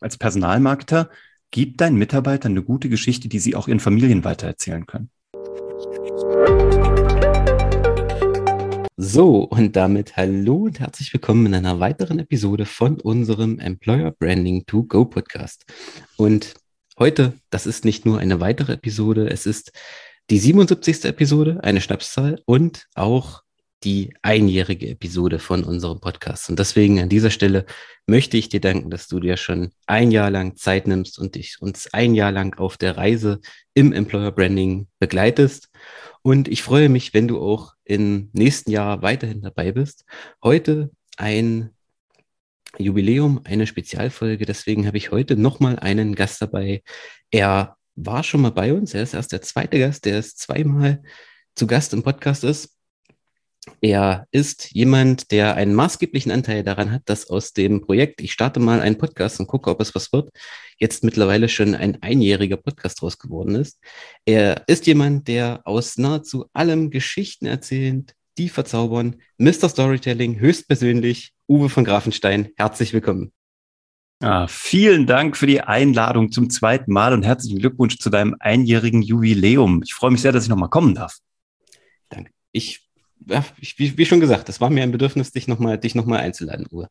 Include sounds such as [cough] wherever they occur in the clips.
als Personalmarketer, gib deinen Mitarbeitern eine gute Geschichte, die sie auch ihren Familien weitererzählen können. So, und damit hallo und herzlich willkommen in einer weiteren Episode von unserem Employer Branding to Go Podcast. Und heute, das ist nicht nur eine weitere Episode, es ist die 77. Episode, eine Schnapszahl und auch die einjährige Episode von unserem Podcast. Und deswegen an dieser Stelle möchte ich dir danken, dass du dir schon ein Jahr lang Zeit nimmst und dich uns ein Jahr lang auf der Reise im Employer Branding begleitest. Und ich freue mich, wenn du auch im nächsten Jahr weiterhin dabei bist. Heute ein Jubiläum, eine Spezialfolge. Deswegen habe ich heute nochmal einen Gast dabei. Er war schon mal bei uns. Er ist erst der zweite Gast, der ist zweimal zu Gast im Podcast ist. Er ist jemand, der einen maßgeblichen Anteil daran hat, dass aus dem Projekt, ich starte mal einen Podcast und gucke, ob es was wird, jetzt mittlerweile schon ein einjähriger Podcast draus geworden ist. Er ist jemand, der aus nahezu allem Geschichten erzählt, die verzaubern. Mr. Storytelling, höchstpersönlich, Uwe von Grafenstein, herzlich willkommen. Ah, vielen Dank für die Einladung zum zweiten Mal und herzlichen Glückwunsch zu deinem einjährigen Jubiläum. Ich freue mich sehr, dass ich nochmal kommen darf. Danke. Ich ja, wie, wie, schon gesagt, es war mir ein Bedürfnis, dich nochmal noch einzuladen, Uwe.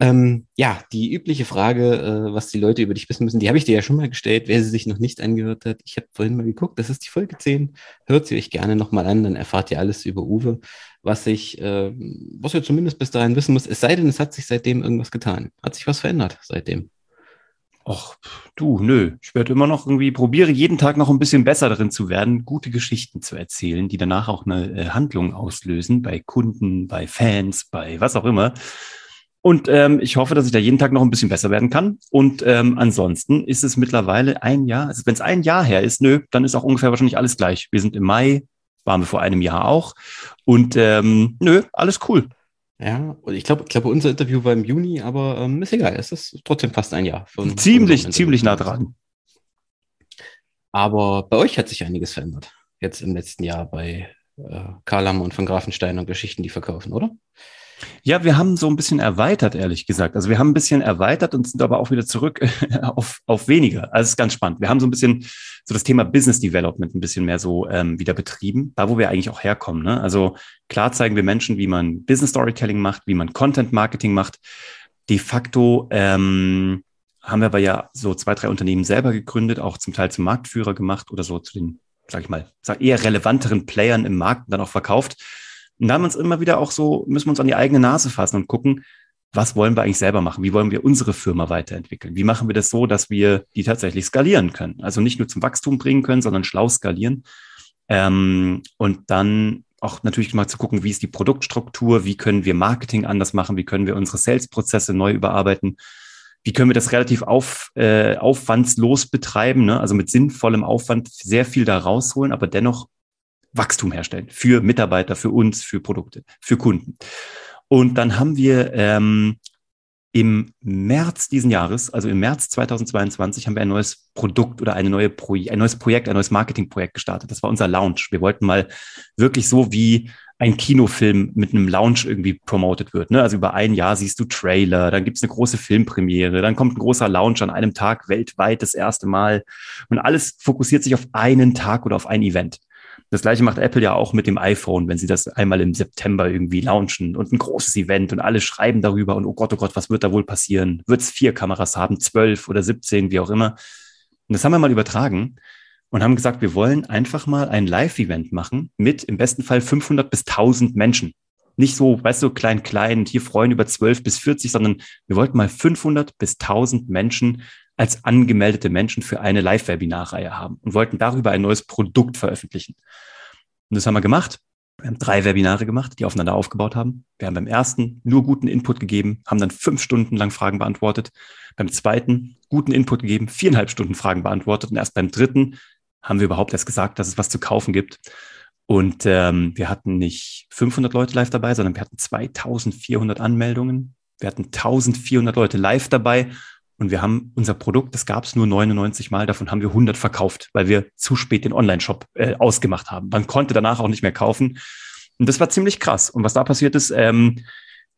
Ähm, ja, die übliche Frage, äh, was die Leute über dich wissen müssen, die habe ich dir ja schon mal gestellt, wer sie sich noch nicht angehört hat. Ich habe vorhin mal geguckt, das ist die Folge 10. Hört sie euch gerne nochmal an, dann erfahrt ihr alles über Uwe, was ich, äh, was ihr zumindest bis dahin wissen müsst. Es sei denn, es hat sich seitdem irgendwas getan. Hat sich was verändert seitdem? Ach, du, nö. Ich werde immer noch irgendwie, probiere jeden Tag noch ein bisschen besser darin zu werden, gute Geschichten zu erzählen, die danach auch eine äh, Handlung auslösen, bei Kunden, bei Fans, bei was auch immer. Und ähm, ich hoffe, dass ich da jeden Tag noch ein bisschen besser werden kann. Und ähm, ansonsten ist es mittlerweile ein Jahr. Also wenn es ein Jahr her ist, nö, dann ist auch ungefähr wahrscheinlich alles gleich. Wir sind im Mai, waren wir vor einem Jahr auch. Und ähm, nö, alles cool. Ja, und ich glaube, ich glaube, unser Interview war im Juni, aber ähm, ist egal, es ist trotzdem fast ein Jahr. Von, ziemlich, von ziemlich nah dran. Aber bei euch hat sich einiges verändert. Jetzt im letzten Jahr bei äh, Karlam und von Grafenstein und Geschichten, die verkaufen, oder? Ja, wir haben so ein bisschen erweitert, ehrlich gesagt. Also wir haben ein bisschen erweitert und sind aber auch wieder zurück [laughs] auf, auf weniger. Also es ist ganz spannend. Wir haben so ein bisschen so das Thema Business Development ein bisschen mehr so ähm, wieder betrieben, da wo wir eigentlich auch herkommen. Ne? Also klar zeigen wir Menschen, wie man Business Storytelling macht, wie man Content Marketing macht. De facto ähm, haben wir aber ja so zwei, drei Unternehmen selber gegründet, auch zum Teil zum Marktführer gemacht oder so zu den, sag ich mal, eher relevanteren Playern im Markt dann auch verkauft. Und da haben wir uns immer wieder auch so, müssen wir uns an die eigene Nase fassen und gucken, was wollen wir eigentlich selber machen? Wie wollen wir unsere Firma weiterentwickeln? Wie machen wir das so, dass wir die tatsächlich skalieren können? Also nicht nur zum Wachstum bringen können, sondern schlau skalieren. Ähm, und dann auch natürlich mal zu gucken, wie ist die Produktstruktur? Wie können wir Marketing anders machen? Wie können wir unsere Sales-Prozesse neu überarbeiten? Wie können wir das relativ auf, äh, aufwandslos betreiben? Ne? Also mit sinnvollem Aufwand sehr viel da rausholen, aber dennoch Wachstum herstellen für Mitarbeiter, für uns, für Produkte, für Kunden. Und dann haben wir ähm, im März diesen Jahres, also im März 2022, haben wir ein neues Produkt oder eine neue Pro ein neues Projekt, ein neues Marketingprojekt gestartet. Das war unser Lounge. Wir wollten mal wirklich so wie ein Kinofilm mit einem Lounge irgendwie promoted wird. Ne? Also über ein Jahr siehst du Trailer, dann gibt's eine große Filmpremiere, dann kommt ein großer Lounge an einem Tag weltweit das erste Mal. Und alles fokussiert sich auf einen Tag oder auf ein Event. Das gleiche macht Apple ja auch mit dem iPhone, wenn sie das einmal im September irgendwie launchen und ein großes Event und alle schreiben darüber und oh Gott, oh Gott, was wird da wohl passieren? Wird es vier Kameras haben, zwölf oder siebzehn, wie auch immer? Und das haben wir mal übertragen und haben gesagt, wir wollen einfach mal ein Live-Event machen mit im besten Fall 500 bis 1000 Menschen. Nicht so, weißt du, klein, klein hier freuen über 12 bis 40, sondern wir wollten mal 500 bis 1000 Menschen als angemeldete Menschen für eine Live-Webinar-Reihe haben und wollten darüber ein neues Produkt veröffentlichen. Und das haben wir gemacht. Wir haben drei Webinare gemacht, die aufeinander aufgebaut haben. Wir haben beim ersten nur guten Input gegeben, haben dann fünf Stunden lang Fragen beantwortet. Beim zweiten guten Input gegeben, viereinhalb Stunden Fragen beantwortet. Und erst beim dritten haben wir überhaupt erst gesagt, dass es was zu kaufen gibt. Und ähm, wir hatten nicht 500 Leute live dabei, sondern wir hatten 2400 Anmeldungen. Wir hatten 1400 Leute live dabei und wir haben unser Produkt, das gab es nur 99 Mal, davon haben wir 100 verkauft, weil wir zu spät den Online-Shop äh, ausgemacht haben. Man konnte danach auch nicht mehr kaufen. Und das war ziemlich krass. Und was da passiert ist, ähm,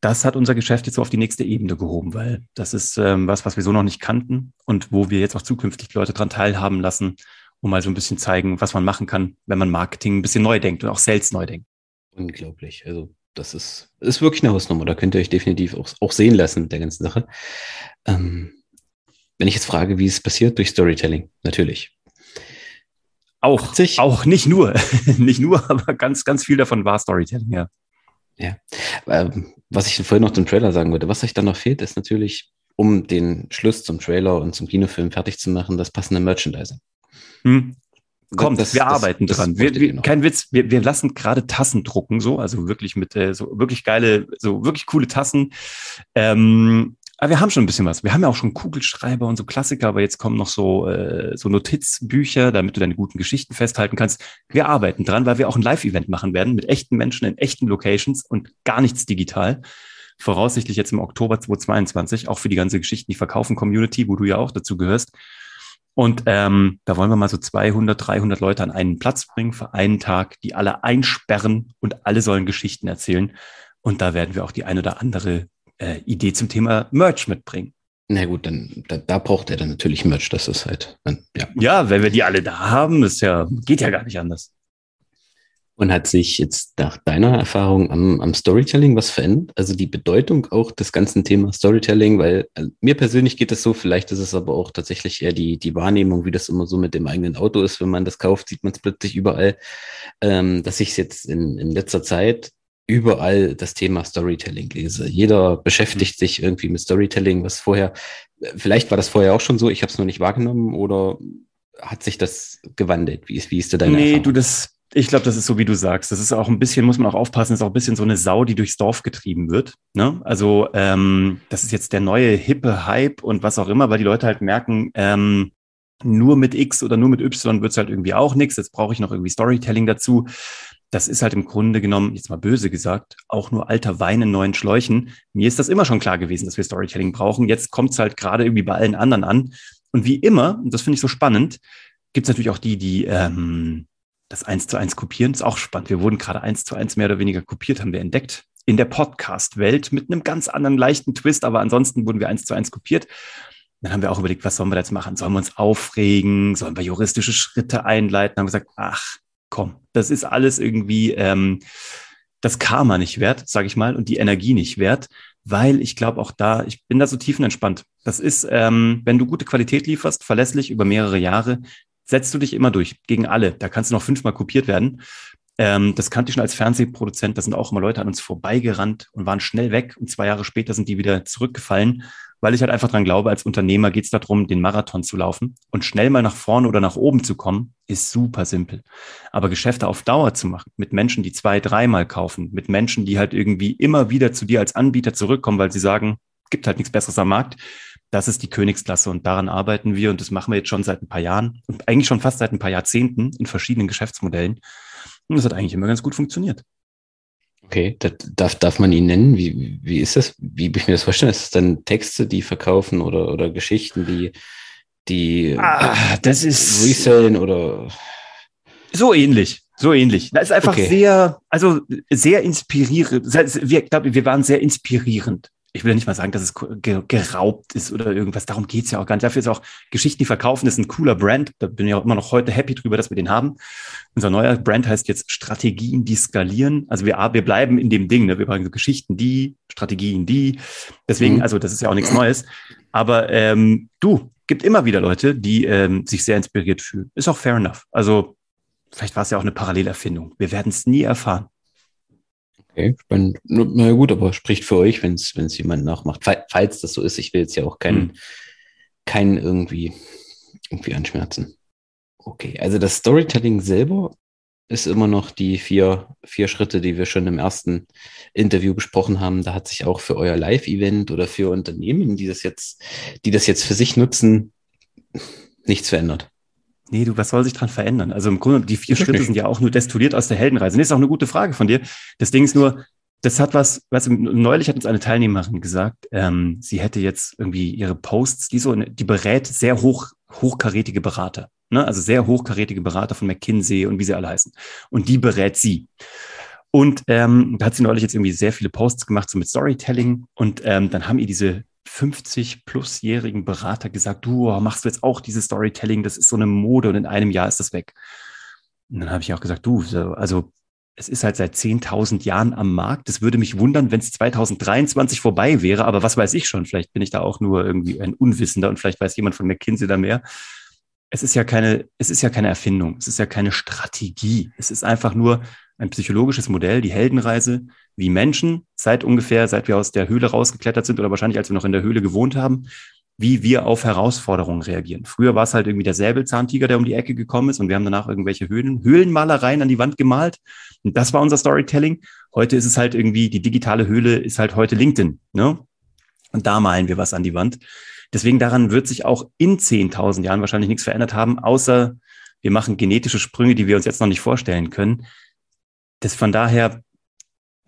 das hat unser Geschäft jetzt so auf die nächste Ebene gehoben, weil das ist ähm, was, was wir so noch nicht kannten und wo wir jetzt auch zukünftig Leute dran teilhaben lassen, um mal so ein bisschen zeigen, was man machen kann, wenn man Marketing ein bisschen neu denkt und auch Sales neu denkt. Unglaublich. Also das ist, ist wirklich eine Hausnummer. Da könnt ihr euch definitiv auch, auch sehen lassen mit der ganzen Sache. Ähm, wenn ich jetzt frage, wie es passiert durch Storytelling, natürlich. Auch, auch nicht nur, [laughs] nicht nur, aber ganz, ganz viel davon war Storytelling, ja. Ja, ähm, was ich vorhin noch zum Trailer sagen wollte, was euch dann noch fehlt, ist natürlich, um den Schluss zum Trailer und zum Kinofilm fertig zu machen, das passende Merchandising. Hm. Kommt, das, wir das, arbeiten das, dran. Wir, wir, kein Witz, wir, wir lassen gerade Tassen drucken, so, also wirklich mit äh, so wirklich geile, so wirklich coole Tassen. Ähm, aber wir haben schon ein bisschen was. Wir haben ja auch schon Kugelschreiber und so Klassiker, aber jetzt kommen noch so, äh, so Notizbücher, damit du deine guten Geschichten festhalten kannst. Wir arbeiten dran, weil wir auch ein Live-Event machen werden mit echten Menschen in echten Locations und gar nichts digital. Voraussichtlich jetzt im Oktober 2022, auch für die ganze Geschichten, die verkaufen Community, wo du ja auch dazu gehörst. Und ähm, da wollen wir mal so 200, 300 Leute an einen Platz bringen für einen Tag, die alle einsperren und alle sollen Geschichten erzählen. Und da werden wir auch die ein oder andere äh, Idee zum Thema Merch mitbringen. Na gut, dann da, da, braucht er dann natürlich Merch. Das ist halt, dann, ja. Ja, wenn wir die alle da haben, ist ja, geht ja gar nicht anders. Und hat sich jetzt nach deiner Erfahrung am, am Storytelling was verändert? Also die Bedeutung auch des ganzen Themas Storytelling, weil also mir persönlich geht es so, vielleicht ist es aber auch tatsächlich eher die, die Wahrnehmung, wie das immer so mit dem eigenen Auto ist. Wenn man das kauft, sieht man es plötzlich überall, ähm, dass ich es jetzt in, in letzter Zeit überall das Thema Storytelling lese. Jeder beschäftigt sich irgendwie mit Storytelling, was vorher, vielleicht war das vorher auch schon so, ich habe es nur nicht wahrgenommen oder hat sich das gewandelt? Wie ist, wie ist deine Nee, Erfahrung? du, das, ich glaube, das ist so, wie du sagst. Das ist auch ein bisschen, muss man auch aufpassen, ist auch ein bisschen so eine Sau, die durchs Dorf getrieben wird. Ne? Also ähm, das ist jetzt der neue hippe Hype und was auch immer, weil die Leute halt merken, ähm, nur mit X oder nur mit Y wird's halt irgendwie auch nichts. Jetzt brauche ich noch irgendwie Storytelling dazu das ist halt im Grunde genommen, jetzt mal böse gesagt, auch nur alter Wein in neuen Schläuchen. Mir ist das immer schon klar gewesen, dass wir Storytelling brauchen. Jetzt kommt es halt gerade irgendwie bei allen anderen an. Und wie immer, und das finde ich so spannend, gibt es natürlich auch die, die ähm, das eins zu eins kopieren. Das ist auch spannend. Wir wurden gerade eins zu eins mehr oder weniger kopiert, haben wir entdeckt. In der Podcast-Welt mit einem ganz anderen leichten Twist, aber ansonsten wurden wir eins zu eins kopiert. Dann haben wir auch überlegt, was sollen wir jetzt machen? Sollen wir uns aufregen? Sollen wir juristische Schritte einleiten? Haben gesagt, ach, komm, das ist alles irgendwie ähm, das Karma nicht wert, sage ich mal, und die Energie nicht wert, weil ich glaube auch da, ich bin da so tiefenentspannt. Das ist, ähm, wenn du gute Qualität lieferst, verlässlich über mehrere Jahre, setzt du dich immer durch gegen alle. Da kannst du noch fünfmal kopiert werden. Ähm, das kannte ich schon als Fernsehproduzent. Da sind auch immer Leute an uns vorbeigerannt und waren schnell weg. Und zwei Jahre später sind die wieder zurückgefallen weil ich halt einfach dran glaube, als Unternehmer geht es darum, den Marathon zu laufen und schnell mal nach vorne oder nach oben zu kommen, ist super simpel. Aber Geschäfte auf Dauer zu machen, mit Menschen, die zwei, dreimal kaufen, mit Menschen, die halt irgendwie immer wieder zu dir als Anbieter zurückkommen, weil sie sagen, gibt halt nichts Besseres am Markt, das ist die Königsklasse und daran arbeiten wir und das machen wir jetzt schon seit ein paar Jahren und eigentlich schon fast seit ein paar Jahrzehnten in verschiedenen Geschäftsmodellen. Und das hat eigentlich immer ganz gut funktioniert. Okay, das, darf, darf man ihn nennen? Wie, wie ist das? Wie ich mir das vorstellen? Ist das dann Texte, die verkaufen oder, oder Geschichten, die, die ah, das ist resellen oder so ähnlich. So ähnlich. Das ist einfach okay. sehr, also sehr inspirierend. Wir, glaube, wir waren sehr inspirierend ich will ja nicht mal sagen, dass es geraubt ist oder irgendwas. Darum geht's ja auch gar nicht. Dafür ist auch Geschichten, die verkaufen, ist ein cooler Brand. Da bin ich auch immer noch heute happy drüber, dass wir den haben. Unser neuer Brand heißt jetzt Strategien, die skalieren. Also wir, wir bleiben in dem Ding. Ne? Wir brauchen so Geschichten, die, Strategien, die. Deswegen, mhm. also das ist ja auch nichts Neues. Aber ähm, du, gibt immer wieder Leute, die ähm, sich sehr inspiriert fühlen. Ist auch fair enough. Also vielleicht war es ja auch eine Parallelerfindung. Wir werden es nie erfahren. Okay, spannend. Na gut, aber spricht für euch, wenn es jemand nachmacht. Falls das so ist, ich will jetzt ja auch keinen, hm. keinen irgendwie, irgendwie anschmerzen. Okay, also das Storytelling selber ist immer noch die vier, vier Schritte, die wir schon im ersten Interview besprochen haben. Da hat sich auch für euer Live-Event oder für Unternehmen, die das jetzt, die das jetzt für sich nutzen, nichts verändert. Nee, du, was soll sich dran verändern? Also im Grunde, die vier Schritte sind ja auch nur destilliert aus der Heldenreise. Das ist auch eine gute Frage von dir. Das Ding ist nur, das hat was, weißt du, neulich hat uns eine Teilnehmerin gesagt, ähm, sie hätte jetzt irgendwie ihre Posts, die so, die berät sehr hoch, hochkarätige Berater, ne? also sehr hochkarätige Berater von McKinsey und wie sie alle heißen. Und die berät sie. Und ähm, da hat sie neulich jetzt irgendwie sehr viele Posts gemacht, so mit Storytelling. Und ähm, dann haben ihr diese 50-plus-jährigen Berater gesagt, du oh, machst du jetzt auch dieses Storytelling, das ist so eine Mode und in einem Jahr ist das weg. Und dann habe ich auch gesagt, du, also es ist halt seit 10.000 Jahren am Markt. Es würde mich wundern, wenn es 2023 vorbei wäre, aber was weiß ich schon? Vielleicht bin ich da auch nur irgendwie ein Unwissender und vielleicht weiß jemand von McKinsey da mehr. Es ist ja keine, es ist ja keine Erfindung, es ist ja keine Strategie. Es ist einfach nur ein psychologisches Modell, die Heldenreise, wie Menschen seit ungefähr, seit wir aus der Höhle rausgeklettert sind oder wahrscheinlich als wir noch in der Höhle gewohnt haben, wie wir auf Herausforderungen reagieren. Früher war es halt irgendwie der Säbelzahntiger, der um die Ecke gekommen ist und wir haben danach irgendwelche Höhlen, Höhlenmalereien an die Wand gemalt. Und das war unser Storytelling. Heute ist es halt irgendwie, die digitale Höhle ist halt heute LinkedIn. Ne? Und da malen wir was an die Wand. Deswegen daran wird sich auch in 10.000 Jahren wahrscheinlich nichts verändert haben, außer wir machen genetische Sprünge, die wir uns jetzt noch nicht vorstellen können. Das von daher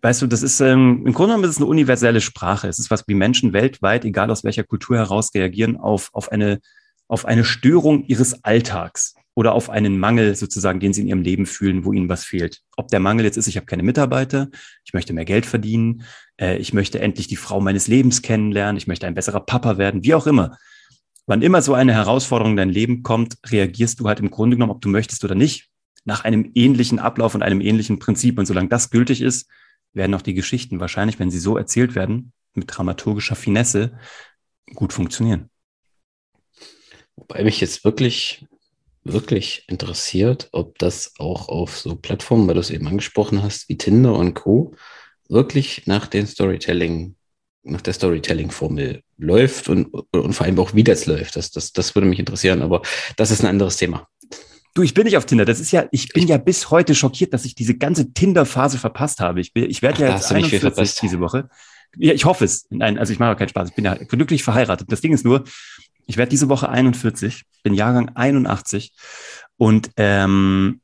Weißt du, das ist ähm, im Grunde genommen ist es eine universelle Sprache. Es ist was, wie Menschen weltweit, egal aus welcher Kultur heraus, reagieren auf, auf, eine, auf eine Störung ihres Alltags oder auf einen Mangel sozusagen, den sie in ihrem Leben fühlen, wo ihnen was fehlt. Ob der Mangel jetzt ist, ich habe keine Mitarbeiter, ich möchte mehr Geld verdienen, äh, ich möchte endlich die Frau meines Lebens kennenlernen, ich möchte ein besserer Papa werden, wie auch immer. Wann immer so eine Herausforderung in dein Leben kommt, reagierst du halt im Grunde genommen, ob du möchtest oder nicht, nach einem ähnlichen Ablauf und einem ähnlichen Prinzip. Und solange das gültig ist, werden auch die Geschichten wahrscheinlich, wenn sie so erzählt werden, mit dramaturgischer Finesse, gut funktionieren. Wobei mich jetzt wirklich, wirklich interessiert, ob das auch auf so Plattformen, weil du es eben angesprochen hast, wie Tinder und Co., wirklich nach den Storytelling, nach der Storytelling-Formel läuft und, und vor allem auch, wie das läuft. Das, das, das würde mich interessieren, aber das ist ein anderes Thema. Du, ich bin nicht auf Tinder. Das ist ja, ich bin ja bis heute schockiert, dass ich diese ganze Tinder-Phase verpasst habe. Ich, bin, ich werde ja jetzt 41 diese Woche. Ja, ich hoffe es. Nein, also ich mache keinen Spaß. Ich bin ja glücklich verheiratet. Das Ding ist nur, ich werde diese Woche 41, bin Jahrgang 81 und ähm,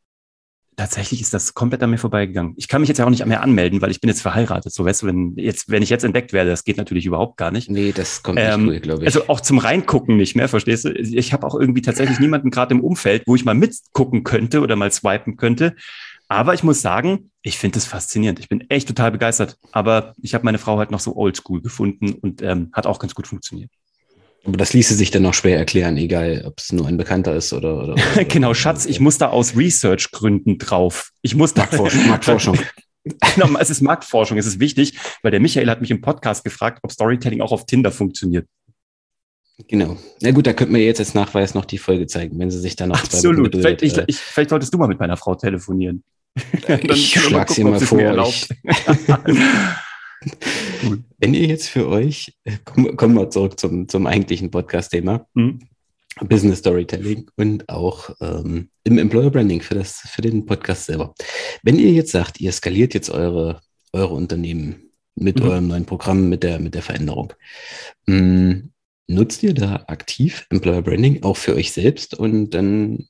tatsächlich ist das komplett an mir vorbeigegangen. Ich kann mich jetzt ja auch nicht mehr anmelden, weil ich bin jetzt verheiratet. So weißt du, wenn jetzt, wenn ich jetzt entdeckt werde, das geht natürlich überhaupt gar nicht. Nee, das kommt ähm, nicht glaube ich. Also auch zum Reingucken nicht mehr, verstehst du? Ich habe auch irgendwie tatsächlich niemanden gerade im Umfeld, wo ich mal mitgucken könnte oder mal swipen könnte. Aber ich muss sagen, ich finde es faszinierend. Ich bin echt total begeistert. Aber ich habe meine Frau halt noch so oldschool gefunden und ähm, hat auch ganz gut funktioniert. Aber das ließe sich dann noch schwer erklären, egal ob es nur ein Bekannter ist oder. oder, oder [laughs] genau, Schatz, ich muss da aus Research-Gründen drauf. Ich muss da. Marktforschung. Marktforschung. [laughs] genau, es ist Marktforschung, es ist wichtig, weil der Michael hat mich im Podcast gefragt, ob Storytelling auch auf Tinder funktioniert. Genau. Na gut, da könnten wir jetzt als Nachweis noch die Folge zeigen, wenn sie sich dann noch Absolut. Vielleicht, ich, ich, vielleicht solltest du mal mit meiner Frau telefonieren. ich [laughs] schlage sie mal vor. Ich, Wenn ihr jetzt für euch, [laughs] kommen, kommen wir zurück zum, zum eigentlichen Podcast-Thema, mhm. Business Storytelling und auch ähm, im Employer Branding für, das, für den Podcast selber. Wenn ihr jetzt sagt, ihr skaliert jetzt eure, eure Unternehmen mit mhm. eurem neuen Programm, mit der, mit der Veränderung, mh, mm, nutzt ihr da aktiv Employer Branding auch für euch selbst und dann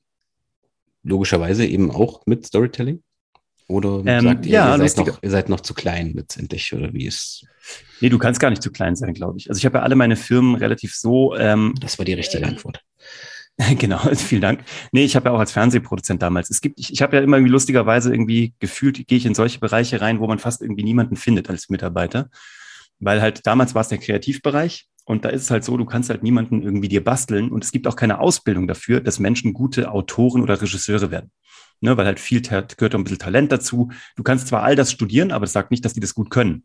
logischerweise eben auch mit Storytelling? Oder ähm, sagt ihr, ja, ihr, seid noch, ihr seid noch zu klein letztendlich oder wie ist? Nee, du kannst gar nicht zu klein sein, glaube ich. Also ich habe ja alle meine Firmen relativ so. Ähm, das war die richtige äh, Antwort. [laughs] Genau, [laughs] vielen Dank. Nee, ich habe ja auch als Fernsehproduzent damals. Es gibt, ich, ich habe ja immer irgendwie lustigerweise irgendwie gefühlt, gehe ich in solche Bereiche rein, wo man fast irgendwie niemanden findet als Mitarbeiter. Weil halt damals war es der Kreativbereich und da ist es halt so, du kannst halt niemanden irgendwie dir basteln und es gibt auch keine Ausbildung dafür, dass Menschen gute Autoren oder Regisseure werden ne, weil halt viel gehört auch ein bisschen Talent dazu. Du kannst zwar all das studieren, aber das sagt nicht, dass die das gut können.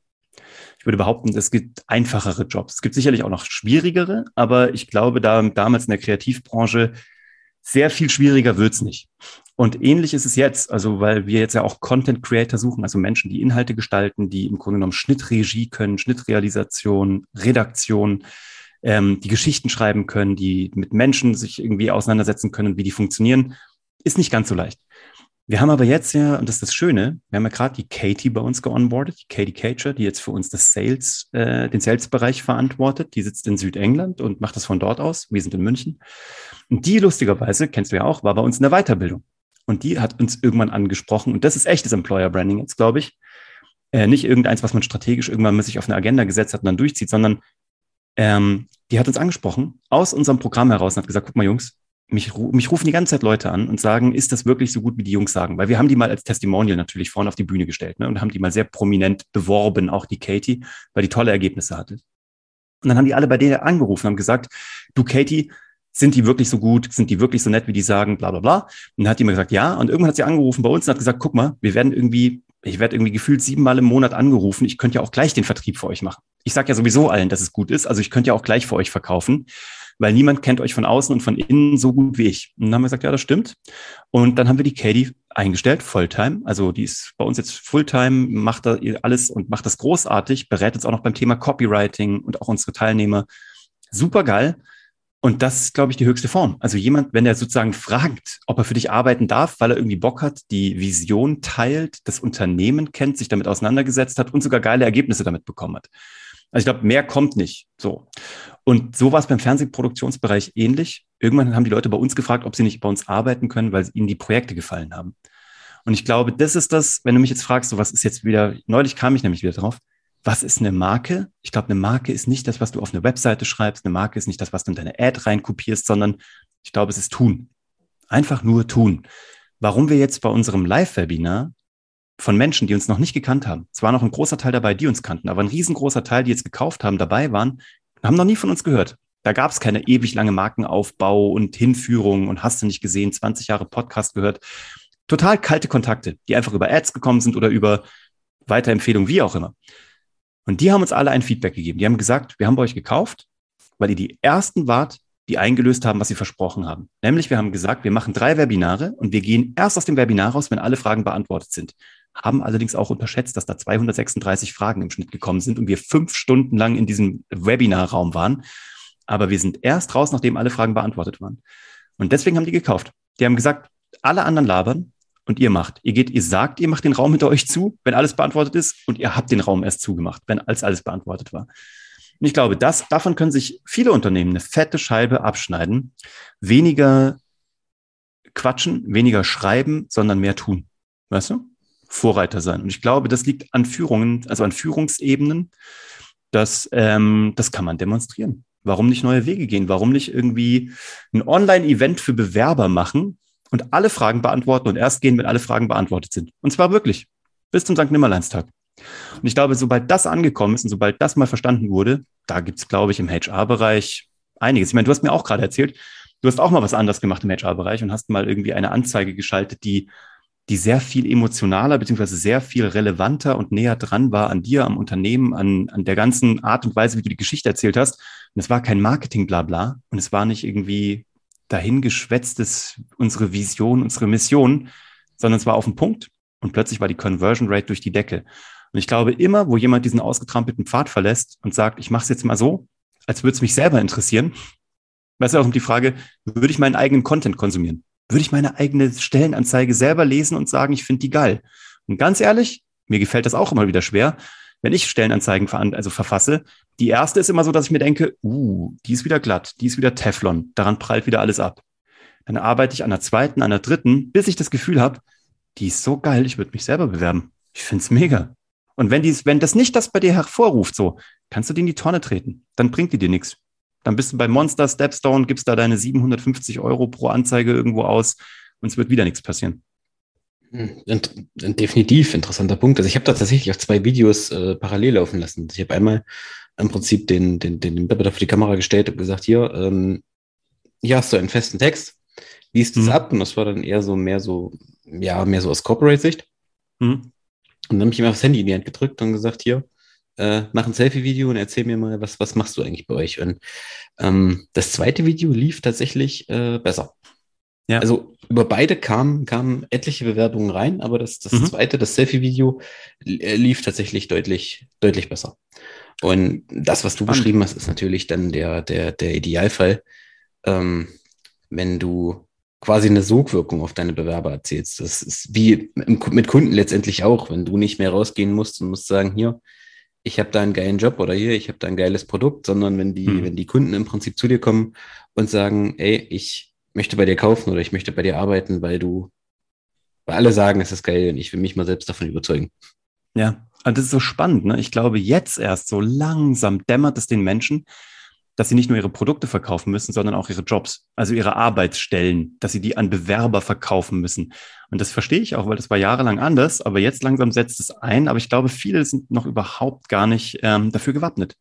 Ich würde behaupten, es gibt einfachere Jobs. Es gibt sicherlich auch noch schwierigere, aber ich glaube, da damals in der Kreativbranche sehr viel schwieriger wird's nicht. Und ähnlich ist es jetzt, also weil wir jetzt ja auch Content Creator suchen, also Menschen, die Inhalte gestalten, die im Grunde genommen Schnittregie können, Schnittrealisation, Redaktion, ähm, die Geschichten schreiben können, die mit Menschen sich irgendwie auseinandersetzen können, wie die funktionieren, ist nicht ganz so leicht. Wir haben aber jetzt ja, und das ist das Schöne, wir haben ja gerade die Katie bei uns geonboardet, die Katie Cager, die jetzt für uns das Sales, äh, den Sales-Bereich verantwortet. Die sitzt in Südengland und macht das von dort aus. Wir sind in München. Und die lustigerweise, kennst du ja auch, war bei uns in der Weiterbildung. Und die hat uns irgendwann angesprochen, und das ist echtes Employer Branding jetzt, glaube ich. Äh, nicht irgendeins, was man strategisch irgendwann mal sich auf eine Agenda gesetzt hat und dann durchzieht, sondern ähm, die hat uns angesprochen aus unserem Programm heraus und hat gesagt, guck mal Jungs, mich, mich rufen die ganze Zeit Leute an und sagen, ist das wirklich so gut, wie die Jungs sagen? Weil wir haben die mal als Testimonial natürlich vorne auf die Bühne gestellt ne? und haben die mal sehr prominent beworben, auch die Katie, weil die tolle Ergebnisse hatte. Und dann haben die alle bei denen angerufen und haben gesagt, du Katie, sind die wirklich so gut? Sind die wirklich so nett, wie die sagen? Bla bla bla. Und dann hat die mir gesagt, ja. Und irgendwann hat sie angerufen bei uns und hat gesagt, guck mal, wir werden irgendwie, ich werde irgendwie gefühlt siebenmal im Monat angerufen. Ich könnte ja auch gleich den Vertrieb für euch machen. Ich sage ja sowieso allen, dass es gut ist. Also ich könnte ja auch gleich für euch verkaufen weil niemand kennt euch von außen und von innen so gut wie ich. Und dann haben wir gesagt, ja, das stimmt. Und dann haben wir die Katie eingestellt, Fulltime. Also die ist bei uns jetzt Fulltime, macht da alles und macht das großartig, berät uns auch noch beim Thema Copywriting und auch unsere Teilnehmer. Super geil. Und das ist, glaube ich, die höchste Form. Also jemand, wenn er sozusagen fragt, ob er für dich arbeiten darf, weil er irgendwie Bock hat, die Vision teilt, das Unternehmen kennt, sich damit auseinandergesetzt hat und sogar geile Ergebnisse damit bekommen hat. Also ich glaube, mehr kommt nicht. So. Und so war es beim Fernsehproduktionsbereich ähnlich. Irgendwann haben die Leute bei uns gefragt, ob sie nicht bei uns arbeiten können, weil ihnen die Projekte gefallen haben. Und ich glaube, das ist das, wenn du mich jetzt fragst, so was ist jetzt wieder, neulich kam ich nämlich wieder drauf, was ist eine Marke? Ich glaube, eine Marke ist nicht das, was du auf eine Webseite schreibst. Eine Marke ist nicht das, was du in deine Ad reinkopierst, sondern ich glaube, es ist tun. Einfach nur tun. Warum wir jetzt bei unserem Live-Webinar von Menschen, die uns noch nicht gekannt haben. Es war noch ein großer Teil dabei, die uns kannten, aber ein riesengroßer Teil, die jetzt gekauft haben, dabei waren, haben noch nie von uns gehört. Da gab es keine ewig lange Markenaufbau und Hinführung und hast du nicht gesehen, 20 Jahre Podcast gehört. Total kalte Kontakte, die einfach über Ads gekommen sind oder über Weiterempfehlungen, wie auch immer. Und die haben uns alle ein Feedback gegeben. Die haben gesagt, wir haben bei euch gekauft, weil ihr die ersten wart, die eingelöst haben, was sie versprochen haben. Nämlich, wir haben gesagt, wir machen drei Webinare und wir gehen erst aus dem Webinar raus, wenn alle Fragen beantwortet sind haben allerdings auch unterschätzt, dass da 236 Fragen im Schnitt gekommen sind und wir fünf Stunden lang in diesem Webinarraum waren. Aber wir sind erst raus, nachdem alle Fragen beantwortet waren. Und deswegen haben die gekauft. Die haben gesagt, alle anderen labern und ihr macht. Ihr geht, ihr sagt, ihr macht den Raum [laughs] hinter euch zu, wenn alles beantwortet ist und ihr habt den Raum erst zugemacht, wenn als alles beantwortet war. Und ich glaube, das, davon können sich viele Unternehmen eine fette Scheibe abschneiden. Weniger quatschen, weniger schreiben, sondern mehr tun. Weißt du? Vorreiter sein. Und ich glaube, das liegt an Führungen, also an Führungsebenen. Das, ähm, das kann man demonstrieren. Warum nicht neue Wege gehen? Warum nicht irgendwie ein Online-Event für Bewerber machen und alle Fragen beantworten und erst gehen, wenn alle Fragen beantwortet sind? Und zwar wirklich bis zum St. Nimmerleinstag. Und ich glaube, sobald das angekommen ist und sobald das mal verstanden wurde, da gibt es, glaube ich, im HR-Bereich einiges. Ich meine, du hast mir auch gerade erzählt, du hast auch mal was anders gemacht im HR-Bereich und hast mal irgendwie eine Anzeige geschaltet, die die sehr viel emotionaler beziehungsweise sehr viel relevanter und näher dran war an dir, am Unternehmen, an, an der ganzen Art und Weise, wie du die Geschichte erzählt hast. Und es war kein Marketing-Blabla und es war nicht irgendwie dahingeschwätztes unsere Vision, unsere Mission, sondern es war auf dem Punkt und plötzlich war die Conversion Rate durch die Decke. Und ich glaube, immer, wo jemand diesen ausgetrampelten Pfad verlässt und sagt, ich mache es jetzt mal so, als würde es mich selber interessieren, weißt du auch um die Frage, würde ich meinen eigenen Content konsumieren? Würde ich meine eigene Stellenanzeige selber lesen und sagen, ich finde die geil. Und ganz ehrlich, mir gefällt das auch immer wieder schwer, wenn ich Stellenanzeigen also verfasse. Die erste ist immer so, dass ich mir denke, uh, die ist wieder glatt, die ist wieder Teflon, daran prallt wieder alles ab. Dann arbeite ich an der zweiten, an der dritten, bis ich das Gefühl habe, die ist so geil, ich würde mich selber bewerben. Ich finde es mega. Und wenn, dies, wenn das nicht das bei dir hervorruft, so, kannst du die in die Tonne treten. Dann bringt die dir nichts. Dann bist du bei Monster Stepstone, gibst da deine 750 Euro pro Anzeige irgendwo aus und es wird wieder nichts passieren. Hm, definitiv interessanter Punkt. Also ich habe da tatsächlich auch zwei Videos äh, parallel laufen lassen. Ich habe einmal im Prinzip den, den, den Mitarbeiter für die Kamera gestellt und gesagt, hier, ähm, hier hast du einen festen Text, liest es mhm. ab und das war dann eher so mehr so, ja, mehr so aus Corporate-Sicht. Mhm. Und dann habe ich ihm das Handy in die Hand gedrückt und gesagt, hier, äh, mach ein Selfie-Video und erzähl mir mal, was, was machst du eigentlich bei euch? Und ähm, das zweite Video lief tatsächlich äh, besser. Ja. Also über beide kamen, kamen etliche Bewerbungen rein, aber das, das mhm. zweite, das Selfie-Video, äh, lief tatsächlich deutlich, deutlich besser. Und das, was du Spannend. beschrieben hast, ist natürlich dann der, der, der Idealfall, ähm, wenn du quasi eine Sogwirkung auf deine Bewerber erzählst. Das ist wie mit Kunden letztendlich auch, wenn du nicht mehr rausgehen musst und musst sagen, hier, ich habe da einen geilen Job oder hier, ich habe da ein geiles Produkt, sondern wenn die, mhm. wenn die Kunden im Prinzip zu dir kommen und sagen, ey, ich möchte bei dir kaufen oder ich möchte bei dir arbeiten, weil du, weil alle sagen, es ist geil und ich will mich mal selbst davon überzeugen. Ja, und das ist so spannend, ne? Ich glaube, jetzt erst so langsam dämmert es den Menschen, dass sie nicht nur ihre Produkte verkaufen müssen, sondern auch ihre Jobs, also ihre Arbeitsstellen, dass sie die an Bewerber verkaufen müssen. Und das verstehe ich auch, weil das war jahrelang anders, aber jetzt langsam setzt es ein. Aber ich glaube, viele sind noch überhaupt gar nicht ähm, dafür gewappnet.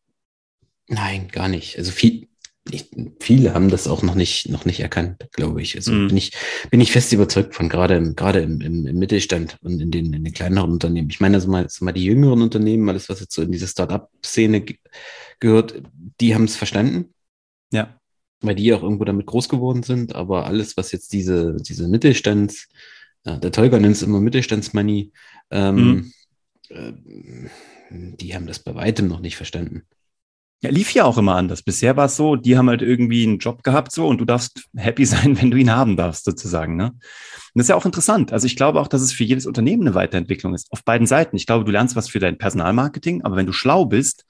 Nein, gar nicht. Also viel, ich, viele haben das auch noch nicht, noch nicht erkannt, glaube ich. Also mm. bin ich, bin ich fest überzeugt von, gerade im, gerade im, im, im Mittelstand und in den, in den kleineren Unternehmen. Ich meine, also mal, also mal die jüngeren Unternehmen, alles, was jetzt so in diese Start-up-Szene gehört, die haben es verstanden. Ja. Weil die auch irgendwo damit groß geworden sind. Aber alles, was jetzt diese, diese Mittelstands, ja, der Tolga nennt es immer Mittelstandsmoney, ähm, mhm. äh, die haben das bei weitem noch nicht verstanden. Ja, lief ja auch immer anders. Bisher war es so, die haben halt irgendwie einen Job gehabt so und du darfst [laughs] happy sein, wenn du ihn haben darfst, sozusagen. Ne? Und das ist ja auch interessant. Also ich glaube auch, dass es für jedes Unternehmen eine Weiterentwicklung ist, auf beiden Seiten. Ich glaube, du lernst was für dein Personalmarketing, aber wenn du schlau bist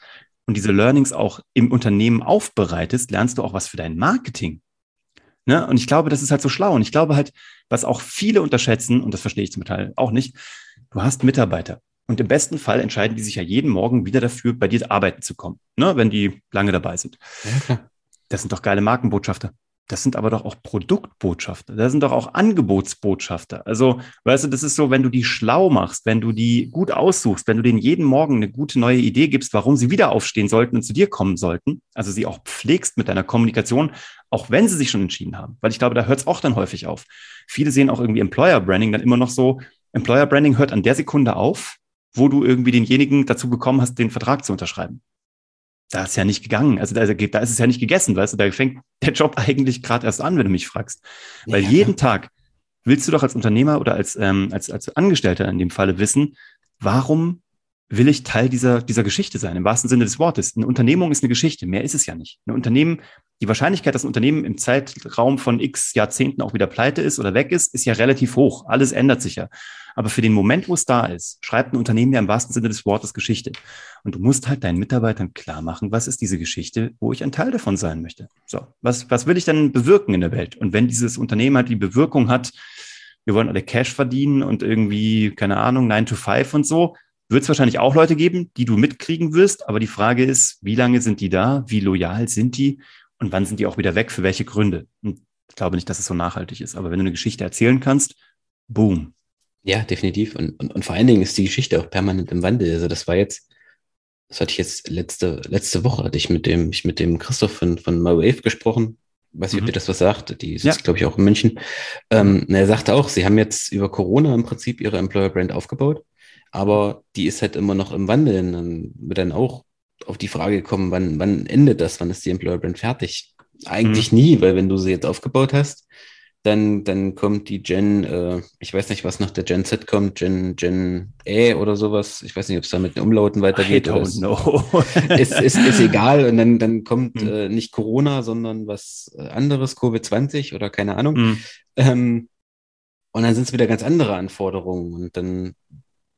und diese Learnings auch im Unternehmen aufbereitest, lernst du auch was für dein Marketing. Ne? Und ich glaube, das ist halt so schlau. Und ich glaube halt, was auch viele unterschätzen, und das verstehe ich zum Teil auch nicht, du hast Mitarbeiter. Und im besten Fall entscheiden die sich ja jeden Morgen wieder dafür, bei dir arbeiten zu kommen, ne, wenn die lange dabei sind. Ja, das sind doch geile Markenbotschafter. Das sind aber doch auch Produktbotschafter. Das sind doch auch Angebotsbotschafter. Also, weißt du, das ist so, wenn du die schlau machst, wenn du die gut aussuchst, wenn du denen jeden Morgen eine gute neue Idee gibst, warum sie wieder aufstehen sollten und zu dir kommen sollten, also sie auch pflegst mit deiner Kommunikation, auch wenn sie sich schon entschieden haben. Weil ich glaube, da hört es auch dann häufig auf. Viele sehen auch irgendwie Employer Branding dann immer noch so, Employer Branding hört an der Sekunde auf, wo du irgendwie denjenigen dazu bekommen hast, den Vertrag zu unterschreiben. Da ist ja nicht gegangen. Also da, da ist es ja nicht gegessen, weißt du, da fängt der Job [laughs] eigentlich gerade erst an, wenn du mich fragst. Weil ja, jeden ja. Tag willst du doch als Unternehmer oder als, ähm, als, als Angestellter in dem Falle wissen, warum will ich Teil dieser, dieser Geschichte sein, im wahrsten Sinne des Wortes. Eine Unternehmung ist eine Geschichte, mehr ist es ja nicht. Ein Unternehmen, die Wahrscheinlichkeit, dass ein Unternehmen im Zeitraum von x Jahrzehnten auch wieder pleite ist oder weg ist, ist ja relativ hoch. Alles ändert sich ja. Aber für den Moment, wo es da ist, schreibt ein Unternehmen ja im wahrsten Sinne des Wortes Geschichte. Und du musst halt deinen Mitarbeitern klar machen, was ist diese Geschichte, wo ich ein Teil davon sein möchte. So, was, was will ich denn bewirken in der Welt? Und wenn dieses Unternehmen halt die Bewirkung hat, wir wollen alle Cash verdienen und irgendwie, keine Ahnung, 9 to 5 und so, wird es wahrscheinlich auch Leute geben, die du mitkriegen wirst. Aber die Frage ist, wie lange sind die da? Wie loyal sind die? Und wann sind die auch wieder weg? Für welche Gründe? Und ich glaube nicht, dass es so nachhaltig ist. Aber wenn du eine Geschichte erzählen kannst, boom, ja, definitiv. Und, und, und vor allen Dingen ist die Geschichte auch permanent im Wandel. Also das war jetzt, das hatte ich jetzt letzte, letzte Woche, hatte ich mit dem, ich mit dem Christoph von, von MyWave gesprochen. Weiß nicht, mhm. ob dir das was sagt. Die sitzt, ja. glaube ich, auch in München. Ähm, er sagte auch, sie haben jetzt über Corona im Prinzip ihre Employer Brand aufgebaut, aber die ist halt immer noch im Wandel. Und dann wird dann auch auf die Frage gekommen, wann, wann endet das? Wann ist die Employer Brand fertig? Eigentlich mhm. nie, weil wenn du sie jetzt aufgebaut hast, dann, dann kommt die Gen, äh, ich weiß nicht, was nach der Gen Z kommt, Gen, Gen E oder sowas. Ich weiß nicht, ob es da mit den Umlauten weitergeht. I don't know. [laughs] ist, ist, ist egal. Und dann, dann kommt hm. äh, nicht Corona, sondern was äh, anderes, Covid-20 oder keine Ahnung. Hm. Ähm, und dann sind es wieder ganz andere Anforderungen. Und dann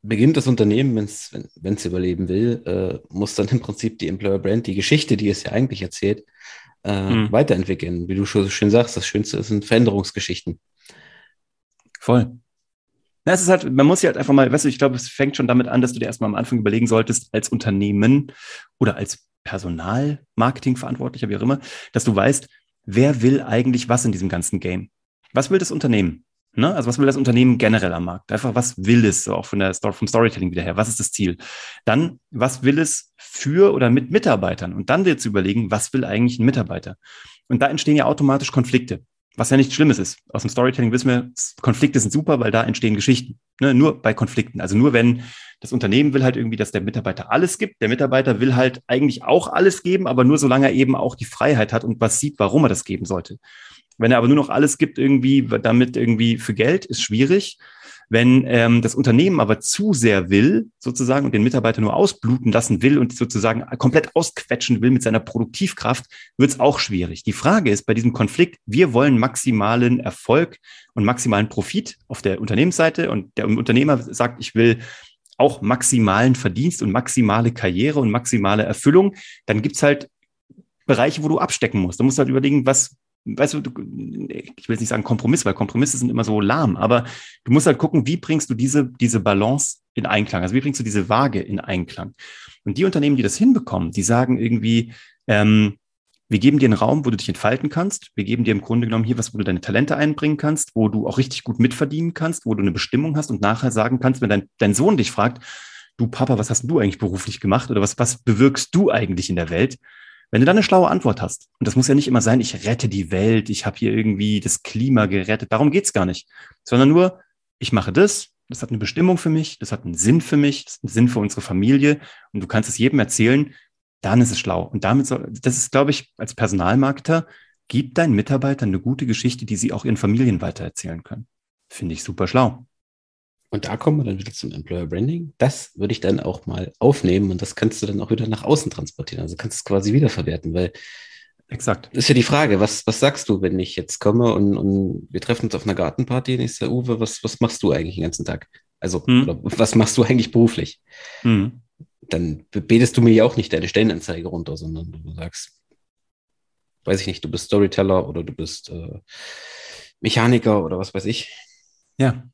beginnt das Unternehmen, wenn's, wenn es überleben will, äh, muss dann im Prinzip die Employer Brand, die Geschichte, die es ja eigentlich erzählt, äh, mhm. weiterentwickeln. Wie du schon so schön sagst, das Schönste sind Veränderungsgeschichten. Voll. Ja, es ist halt, man muss ja halt einfach mal, weißt du, ich glaube, es fängt schon damit an, dass du dir erstmal am Anfang überlegen solltest, als Unternehmen oder als Personalmarketingverantwortlicher, wie auch immer, dass du weißt, wer will eigentlich was in diesem ganzen Game? Was will das Unternehmen? Ne? Also was will das Unternehmen generell am Markt? Einfach, was will es, so auch von der, vom Storytelling wieder her? Was ist das Ziel? Dann, was will es für oder mit Mitarbeitern? Und dann wird zu überlegen, was will eigentlich ein Mitarbeiter? Und da entstehen ja automatisch Konflikte, was ja nichts Schlimmes ist. Aus dem Storytelling wissen wir, Konflikte sind super, weil da entstehen Geschichten. Ne? Nur bei Konflikten. Also nur wenn das Unternehmen will halt irgendwie, dass der Mitarbeiter alles gibt. Der Mitarbeiter will halt eigentlich auch alles geben, aber nur solange er eben auch die Freiheit hat und was sieht, warum er das geben sollte. Wenn er aber nur noch alles gibt, irgendwie damit irgendwie für Geld, ist schwierig. Wenn ähm, das Unternehmen aber zu sehr will, sozusagen, und den Mitarbeiter nur ausbluten lassen will und sozusagen komplett ausquetschen will mit seiner Produktivkraft, wird es auch schwierig. Die Frage ist bei diesem Konflikt, wir wollen maximalen Erfolg und maximalen Profit auf der Unternehmensseite und der Unternehmer sagt, ich will auch maximalen Verdienst und maximale Karriere und maximale Erfüllung, dann gibt's halt Bereiche, wo du abstecken musst. Du musst halt überlegen, was weißt du, ich will nicht sagen Kompromiss, weil Kompromisse sind immer so lahm, aber du musst halt gucken, wie bringst du diese, diese Balance in Einklang? Also wie bringst du diese Waage in Einklang? Und die Unternehmen, die das hinbekommen, die sagen irgendwie, ähm, Wir geben dir einen Raum, wo du dich entfalten kannst. Wir geben dir im Grunde genommen hier was, wo du deine Talente einbringen kannst, wo du auch richtig gut mitverdienen kannst, wo du eine Bestimmung hast und nachher sagen kannst, wenn dein, dein Sohn dich fragt, du Papa, was hast du eigentlich beruflich gemacht oder was, was bewirkst du eigentlich in der Welt? Wenn du dann eine schlaue Antwort hast, und das muss ja nicht immer sein, ich rette die Welt, ich habe hier irgendwie das Klima gerettet, darum geht's gar nicht, sondern nur, ich mache das, das hat eine Bestimmung für mich, das hat einen Sinn für mich, das hat einen Sinn für unsere Familie und du kannst es jedem erzählen, dann ist es schlau. Und damit soll, das ist, glaube ich, als Personalmarketer, gib deinen Mitarbeitern eine gute Geschichte, die sie auch ihren Familien weitererzählen können. Finde ich super schlau. Und da kommen wir dann wieder zum Employer Branding. Das würde ich dann auch mal aufnehmen und das kannst du dann auch wieder nach außen transportieren. Also kannst du es quasi wiederverwerten, weil Exakt. Das ist ja die Frage, was, was sagst du, wenn ich jetzt komme und, und wir treffen uns auf einer Gartenparty und ich sage, Uwe, was, was machst du eigentlich den ganzen Tag? Also, hm. was machst du eigentlich beruflich? Hm. Dann betest du mir ja auch nicht deine Stellenanzeige runter, sondern du sagst, weiß ich nicht, du bist Storyteller oder du bist äh, Mechaniker oder was weiß ich. Ja,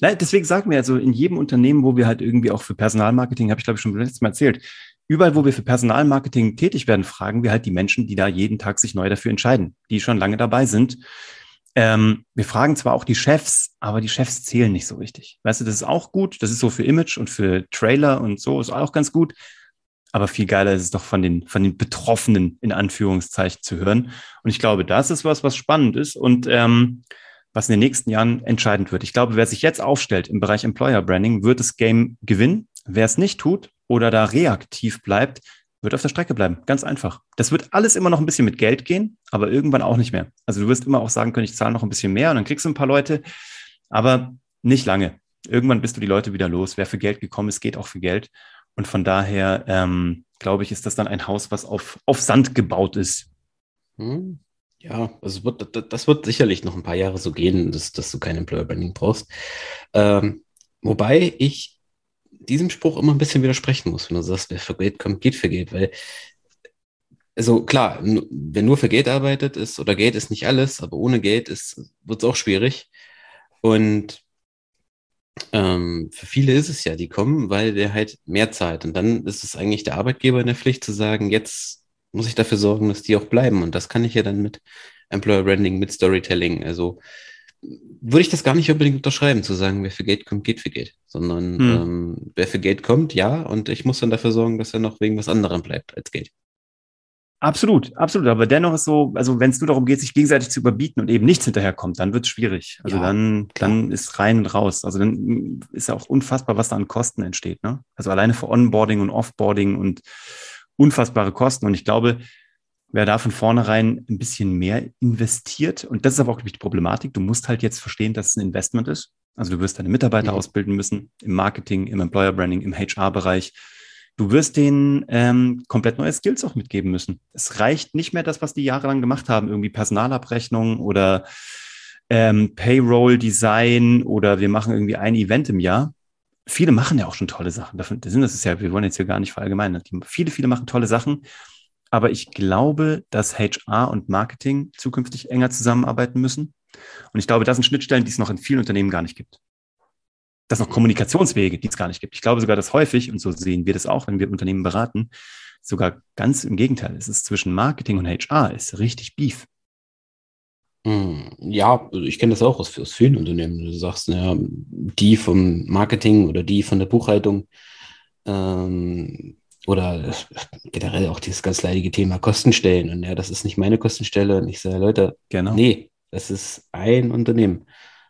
na, deswegen sagen wir also in jedem Unternehmen, wo wir halt irgendwie auch für Personalmarketing, habe ich glaube ich schon letztes Mal erzählt, überall, wo wir für Personalmarketing tätig werden, fragen wir halt die Menschen, die da jeden Tag sich neu dafür entscheiden, die schon lange dabei sind. Ähm, wir fragen zwar auch die Chefs, aber die Chefs zählen nicht so richtig. Weißt du, das ist auch gut. Das ist so für Image und für Trailer und so ist auch ganz gut. Aber viel geiler ist es doch von den, von den Betroffenen in Anführungszeichen zu hören. Und ich glaube, das ist was, was spannend ist. Und ähm, was in den nächsten Jahren entscheidend wird. Ich glaube, wer sich jetzt aufstellt im Bereich Employer Branding, wird das Game gewinnen. Wer es nicht tut oder da reaktiv bleibt, wird auf der Strecke bleiben. Ganz einfach. Das wird alles immer noch ein bisschen mit Geld gehen, aber irgendwann auch nicht mehr. Also du wirst immer auch sagen können, ich zahle noch ein bisschen mehr und dann kriegst du ein paar Leute, aber nicht lange. Irgendwann bist du die Leute wieder los. Wer für Geld gekommen ist, geht auch für Geld. Und von daher, ähm, glaube ich, ist das dann ein Haus, was auf, auf Sand gebaut ist. Hm. Ja, also wird, das wird sicherlich noch ein paar Jahre so gehen, dass, dass du kein Employer Branding brauchst. Ähm, wobei ich diesem Spruch immer ein bisschen widersprechen muss, wenn du sagst, wer für Geld kommt, geht für Geld, weil also klar, wer nur für Geld arbeitet, ist, oder Geld ist nicht alles, aber ohne Geld wird es auch schwierig. Und ähm, für viele ist es ja, die kommen, weil der halt mehr zahlt. Und dann ist es eigentlich der Arbeitgeber in der Pflicht zu sagen, jetzt muss ich dafür sorgen, dass die auch bleiben. Und das kann ich ja dann mit Employer Branding, mit Storytelling. Also würde ich das gar nicht unbedingt unterschreiben, zu sagen, wer für Geld kommt, geht für Geld, sondern hm. ähm, wer für Geld kommt, ja, und ich muss dann dafür sorgen, dass er noch wegen was anderem bleibt als Geld. Absolut, absolut. Aber dennoch ist so, also wenn es nur darum geht, sich gegenseitig zu überbieten und eben nichts hinterherkommt, dann wird es schwierig. Also ja, dann, dann ist rein und raus. Also dann ist ja auch unfassbar, was da an Kosten entsteht. Ne? Also alleine für Onboarding und Offboarding und unfassbare Kosten. Und ich glaube, wer da von vornherein ein bisschen mehr investiert, und das ist aber auch die Problematik, du musst halt jetzt verstehen, dass es ein Investment ist. Also du wirst deine Mitarbeiter mhm. ausbilden müssen im Marketing, im Employer Branding, im HR-Bereich. Du wirst denen ähm, komplett neue Skills auch mitgeben müssen. Es reicht nicht mehr das, was die jahrelang gemacht haben, irgendwie Personalabrechnung oder ähm, Payroll-Design oder wir machen irgendwie ein Event im Jahr, viele machen ja auch schon tolle Sachen. Davon, das ist ja, wir wollen jetzt hier gar nicht verallgemeinern. Viele, viele machen tolle Sachen. Aber ich glaube, dass HR und Marketing zukünftig enger zusammenarbeiten müssen. Und ich glaube, das sind Schnittstellen, die es noch in vielen Unternehmen gar nicht gibt. Das sind noch Kommunikationswege, die es gar nicht gibt. Ich glaube sogar, dass häufig, und so sehen wir das auch, wenn wir Unternehmen beraten, sogar ganz im Gegenteil, es ist zwischen Marketing und HR ist richtig Beef. Hm, ja, also ich kenne das auch aus, aus vielen Unternehmen. Du sagst, naja, die vom Marketing oder die von der Buchhaltung ähm, oder generell auch dieses ganz leidige Thema Kostenstellen. Und ja, das ist nicht meine Kostenstelle. Und ich sage, Leute, genau. nee, das ist ein Unternehmen.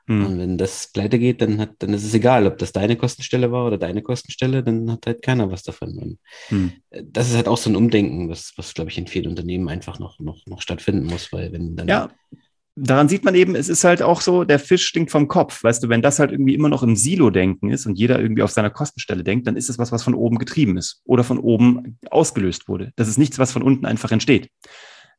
Hm. Und wenn das pleite geht, dann, hat, dann ist es egal, ob das deine Kostenstelle war oder deine Kostenstelle, dann hat halt keiner was davon. Und hm. Das ist halt auch so ein Umdenken, was, was glaube ich, in vielen Unternehmen einfach noch, noch, noch stattfinden muss, weil wenn dann. Ja daran sieht man eben, es ist halt auch so, der Fisch stinkt vom Kopf. Weißt du, wenn das halt irgendwie immer noch im Silo-Denken ist und jeder irgendwie auf seiner Kostenstelle denkt, dann ist es was, was von oben getrieben ist oder von oben ausgelöst wurde. Das ist nichts, was von unten einfach entsteht.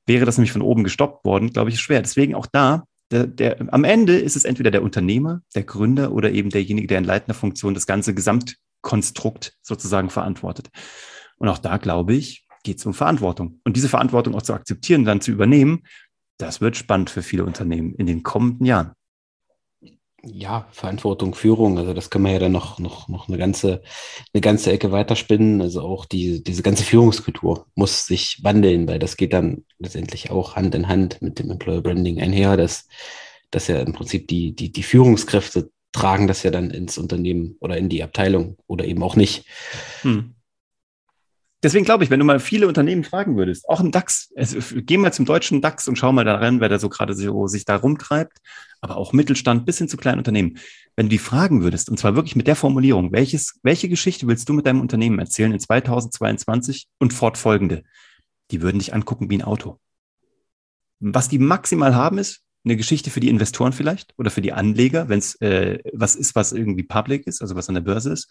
Wäre das nämlich von oben gestoppt worden, glaube ich, ist schwer. Deswegen auch da, der, der, am Ende ist es entweder der Unternehmer, der Gründer oder eben derjenige, der in leitender Funktion das ganze Gesamtkonstrukt sozusagen verantwortet. Und auch da, glaube ich, geht es um Verantwortung. Und diese Verantwortung auch zu akzeptieren, dann zu übernehmen das wird spannend für viele Unternehmen in den kommenden Jahren. Ja, Verantwortung, Führung, also das kann man ja dann noch, noch, noch eine ganze, eine ganze Ecke weiterspinnen. Also auch die, diese ganze Führungskultur muss sich wandeln, weil das geht dann letztendlich auch Hand in Hand mit dem Employer Branding einher, dass, dass ja im Prinzip die, die, die Führungskräfte tragen das ja dann ins Unternehmen oder in die Abteilung oder eben auch nicht. Hm. Deswegen glaube ich, wenn du mal viele Unternehmen fragen würdest, auch im DAX, also, geh mal zum deutschen DAX und schau mal da rein, wer da so gerade so sich da rumtreibt, aber auch Mittelstand bis hin zu kleinen Unternehmen. Wenn du die fragen würdest, und zwar wirklich mit der Formulierung, welches, welche Geschichte willst du mit deinem Unternehmen erzählen in 2022 und fortfolgende? Die würden dich angucken wie ein Auto. Was die maximal haben ist, eine Geschichte für die Investoren vielleicht oder für die Anleger, wenn es äh, was ist, was irgendwie public ist, also was an der Börse ist.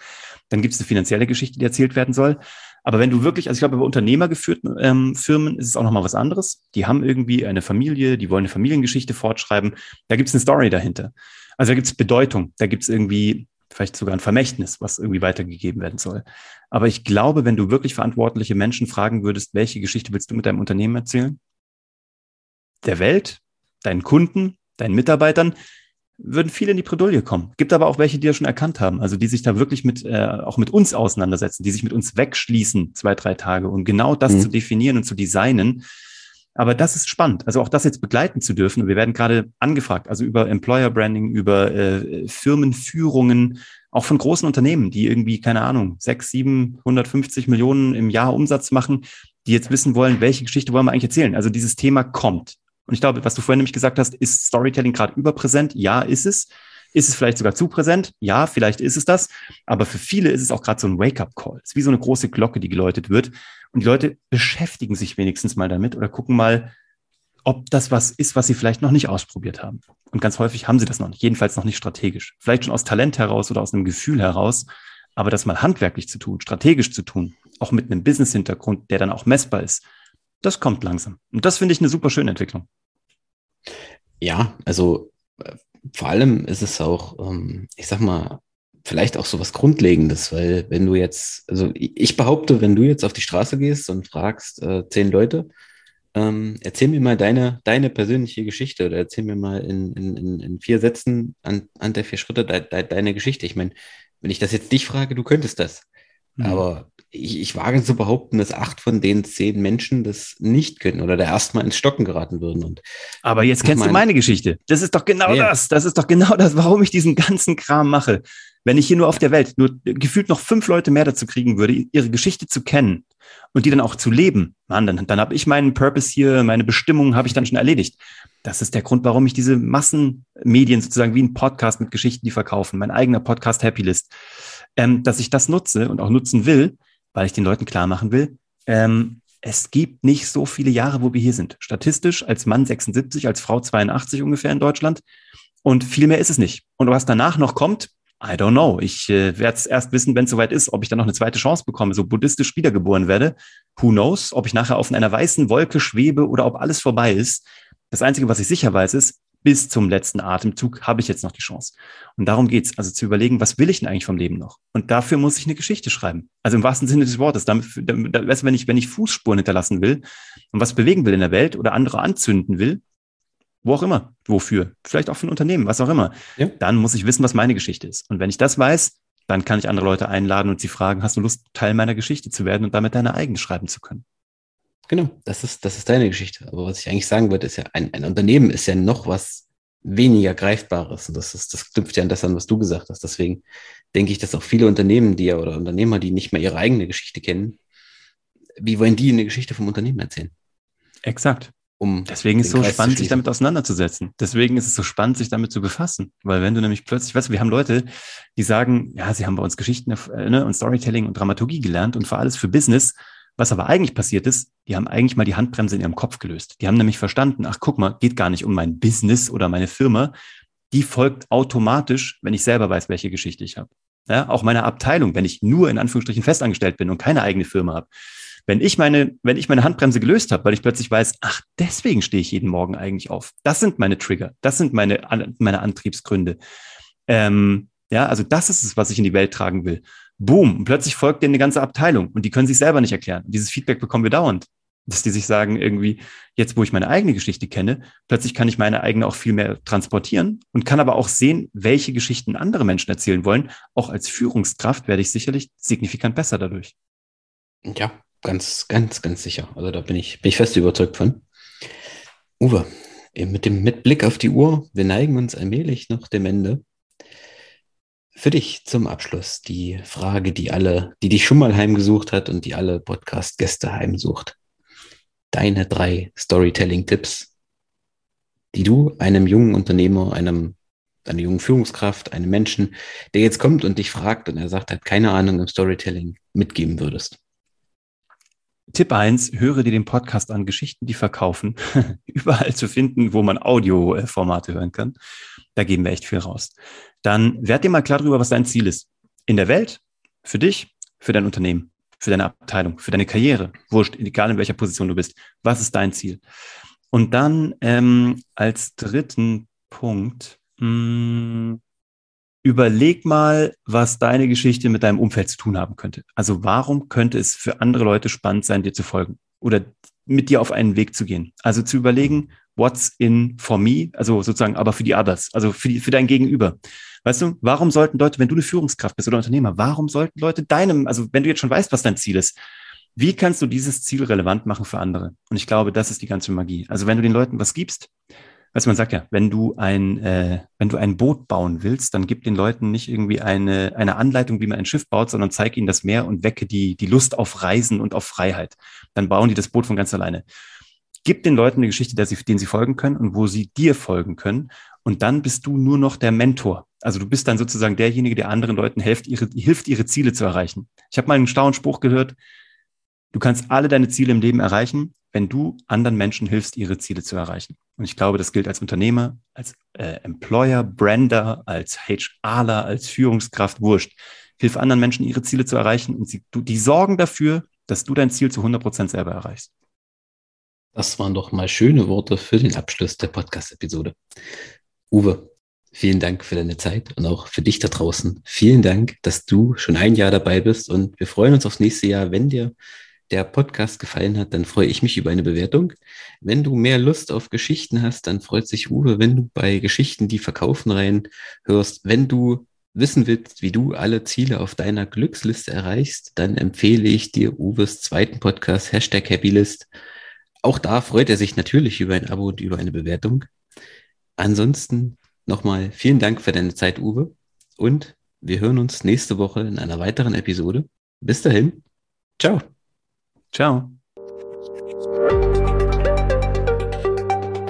Dann gibt es eine finanzielle Geschichte, die erzählt werden soll. Aber wenn du wirklich, also ich glaube, bei unternehmergeführten ähm, Firmen ist es auch nochmal was anderes. Die haben irgendwie eine Familie, die wollen eine Familiengeschichte fortschreiben. Da gibt es eine Story dahinter. Also da gibt es Bedeutung, da gibt es irgendwie vielleicht sogar ein Vermächtnis, was irgendwie weitergegeben werden soll. Aber ich glaube, wenn du wirklich verantwortliche Menschen fragen würdest, welche Geschichte willst du mit deinem Unternehmen erzählen? Der Welt, deinen Kunden, deinen Mitarbeitern, würden viele in die Bredouille kommen. Gibt aber auch welche, die das schon erkannt haben, also die sich da wirklich mit, äh, auch mit uns auseinandersetzen, die sich mit uns wegschließen, zwei, drei Tage, um genau das mhm. zu definieren und zu designen. Aber das ist spannend, also auch das jetzt begleiten zu dürfen. Und wir werden gerade angefragt, also über Employer Branding, über äh, Firmenführungen, auch von großen Unternehmen, die irgendwie, keine Ahnung, sechs, sieben, 150 Millionen im Jahr Umsatz machen, die jetzt wissen wollen, welche Geschichte wollen wir eigentlich erzählen. Also dieses Thema kommt. Und ich glaube, was du vorhin nämlich gesagt hast, ist Storytelling gerade überpräsent? Ja, ist es. Ist es vielleicht sogar zu präsent? Ja, vielleicht ist es das. Aber für viele ist es auch gerade so ein Wake-up-Call. Es ist wie so eine große Glocke, die geläutet wird. Und die Leute beschäftigen sich wenigstens mal damit oder gucken mal, ob das was ist, was sie vielleicht noch nicht ausprobiert haben. Und ganz häufig haben sie das noch nicht, jedenfalls noch nicht strategisch. Vielleicht schon aus Talent heraus oder aus einem Gefühl heraus. Aber das mal handwerklich zu tun, strategisch zu tun, auch mit einem Business-Hintergrund, der dann auch messbar ist, das kommt langsam. Und das finde ich eine super schöne Entwicklung. Ja, also äh, vor allem ist es auch, ähm, ich sag mal, vielleicht auch so was Grundlegendes, weil wenn du jetzt, also ich behaupte, wenn du jetzt auf die Straße gehst und fragst äh, zehn Leute, ähm, erzähl mir mal deine, deine persönliche Geschichte oder erzähl mir mal in, in, in vier Sätzen an, an der vier Schritte de, de, deine Geschichte. Ich meine, wenn ich das jetzt dich frage, du könntest das. Mhm. Aber ich, ich wage zu behaupten, dass acht von den zehn Menschen das nicht können oder da erstmal ins Stocken geraten würden. Und Aber jetzt kennst mein, du meine Geschichte. Das ist doch genau ja. das. Das ist doch genau das, warum ich diesen ganzen Kram mache. Wenn ich hier nur auf der Welt nur gefühlt noch fünf Leute mehr dazu kriegen würde, ihre Geschichte zu kennen und die dann auch zu leben, Mann, dann, dann habe ich meinen Purpose hier, meine Bestimmung habe ich dann schon erledigt. Das ist der Grund, warum ich diese Massenmedien sozusagen wie ein Podcast mit Geschichten, die verkaufen, mein eigener Podcast Happy List, ähm, dass ich das nutze und auch nutzen will, weil ich den Leuten klar machen will, ähm, es gibt nicht so viele Jahre, wo wir hier sind. Statistisch als Mann 76, als Frau 82 ungefähr in Deutschland. Und viel mehr ist es nicht. Und was danach noch kommt, I don't know. Ich äh, werde es erst wissen, wenn es soweit ist, ob ich dann noch eine zweite Chance bekomme, so buddhistisch wiedergeboren werde. Who knows? Ob ich nachher auf einer weißen Wolke schwebe oder ob alles vorbei ist. Das Einzige, was ich sicher weiß, ist, bis zum letzten Atemzug habe ich jetzt noch die Chance. Und darum geht's, also zu überlegen, was will ich denn eigentlich vom Leben noch? Und dafür muss ich eine Geschichte schreiben. Also im wahrsten Sinne des Wortes. Damit, damit, wenn, ich, wenn ich Fußspuren hinterlassen will und was bewegen will in der Welt oder andere anzünden will, wo auch immer, wofür, vielleicht auch für ein Unternehmen, was auch immer, ja. dann muss ich wissen, was meine Geschichte ist. Und wenn ich das weiß, dann kann ich andere Leute einladen und sie fragen, hast du Lust, Teil meiner Geschichte zu werden und damit deine eigene schreiben zu können? Genau, das ist, das ist deine Geschichte. Aber was ich eigentlich sagen würde, ist ja, ein, ein Unternehmen ist ja noch was weniger Greifbares. Und das ist, das knüpft ja an das an, was du gesagt hast. Deswegen denke ich, dass auch viele Unternehmen, die ja oder Unternehmer, die nicht mehr ihre eigene Geschichte kennen, wie wollen die eine Geschichte vom Unternehmen erzählen? Exakt. Um Deswegen ist es so Kreis spannend, sich damit auseinanderzusetzen. Deswegen ist es so spannend, sich damit zu befassen. Weil wenn du nämlich plötzlich, weißt du, wir haben Leute, die sagen, ja, sie haben bei uns Geschichten äh, ne, und Storytelling und Dramaturgie gelernt und für alles für Business. Was aber eigentlich passiert ist, die haben eigentlich mal die Handbremse in ihrem Kopf gelöst. Die haben nämlich verstanden, ach guck mal, geht gar nicht um mein Business oder meine Firma. Die folgt automatisch, wenn ich selber weiß, welche Geschichte ich habe. Ja, auch meine Abteilung, wenn ich nur in Anführungsstrichen festangestellt bin und keine eigene Firma habe. Wenn ich meine, wenn ich meine Handbremse gelöst habe, weil ich plötzlich weiß, ach, deswegen stehe ich jeden Morgen eigentlich auf. Das sind meine Trigger, das sind meine, meine Antriebsgründe. Ähm, ja, also das ist es, was ich in die Welt tragen will. Boom, und plötzlich folgt dir eine ganze Abteilung und die können sich selber nicht erklären. Und dieses Feedback bekommen wir dauernd. dass die sich sagen, irgendwie, jetzt wo ich meine eigene Geschichte kenne, plötzlich kann ich meine eigene auch viel mehr transportieren und kann aber auch sehen, welche Geschichten andere Menschen erzählen wollen. Auch als Führungskraft werde ich sicherlich signifikant besser dadurch. Ja, ganz, ganz, ganz sicher. Also da bin ich, bin ich fest überzeugt von. Uwe, mit dem mit Blick auf die Uhr, wir neigen uns allmählich noch dem Ende. Für dich zum Abschluss die Frage, die alle, die dich schon mal heimgesucht hat und die alle Podcast-Gäste heimsucht. Deine drei Storytelling-Tipps, die du einem jungen Unternehmer, einem, einer jungen Führungskraft, einem Menschen, der jetzt kommt und dich fragt und er sagt, er hat keine Ahnung im Storytelling, mitgeben würdest. Tipp eins: höre dir den Podcast an, Geschichten, die verkaufen, [laughs] überall zu finden, wo man Audioformate hören kann. Da geben wir echt viel raus. Dann werd dir mal klar darüber, was dein Ziel ist. In der Welt, für dich, für dein Unternehmen, für deine Abteilung, für deine Karriere, wurscht, egal in welcher Position du bist. Was ist dein Ziel? Und dann ähm, als dritten Punkt, mh, hm, überleg mal, was deine Geschichte mit deinem Umfeld zu tun haben könnte. Also warum könnte es für andere Leute spannend sein, dir zu folgen oder mit dir auf einen Weg zu gehen? Also zu überlegen, what's in for me, also sozusagen, aber für die others, also für, die, für dein Gegenüber. Weißt du, warum sollten Leute, wenn du eine Führungskraft bist oder Unternehmer, warum sollten Leute deinem, also wenn du jetzt schon weißt, was dein Ziel ist, wie kannst du dieses Ziel relevant machen für andere? Und ich glaube, das ist die ganze Magie. Also wenn du den Leuten was gibst, Du, man sagt ja, wenn du ein, äh, wenn du ein Boot bauen willst, dann gib den Leuten nicht irgendwie eine, eine Anleitung, wie man ein Schiff baut, sondern zeig ihnen das Meer und wecke die, die Lust auf Reisen und auf Freiheit. Dann bauen die das Boot von ganz alleine. Gib den Leuten eine Geschichte, der sie, denen sie folgen können und wo sie dir folgen können. Und dann bist du nur noch der Mentor. Also du bist dann sozusagen derjenige, der anderen Leuten hilft, ihre, hilft, ihre Ziele zu erreichen. Ich habe mal einen stauen Spruch gehört, Du kannst alle deine Ziele im Leben erreichen, wenn du anderen Menschen hilfst, ihre Ziele zu erreichen. Und ich glaube, das gilt als Unternehmer, als äh, Employer, Brander, als HRler, als Führungskraft, wurscht. Hilf anderen Menschen, ihre Ziele zu erreichen und sie, du, die sorgen dafür, dass du dein Ziel zu 100 Prozent selber erreichst. Das waren doch mal schöne Worte für den Abschluss der Podcast-Episode. Uwe, vielen Dank für deine Zeit und auch für dich da draußen. Vielen Dank, dass du schon ein Jahr dabei bist und wir freuen uns aufs nächste Jahr, wenn dir der Podcast gefallen hat, dann freue ich mich über eine Bewertung. Wenn du mehr Lust auf Geschichten hast, dann freut sich Uwe, wenn du bei Geschichten, die verkaufen rein hörst. Wenn du wissen willst, wie du alle Ziele auf deiner Glücksliste erreichst, dann empfehle ich dir Uwes zweiten Podcast, Hashtag Happylist. Auch da freut er sich natürlich über ein Abo und über eine Bewertung. Ansonsten nochmal vielen Dank für deine Zeit, Uwe. Und wir hören uns nächste Woche in einer weiteren Episode. Bis dahin. Ciao. Ciao.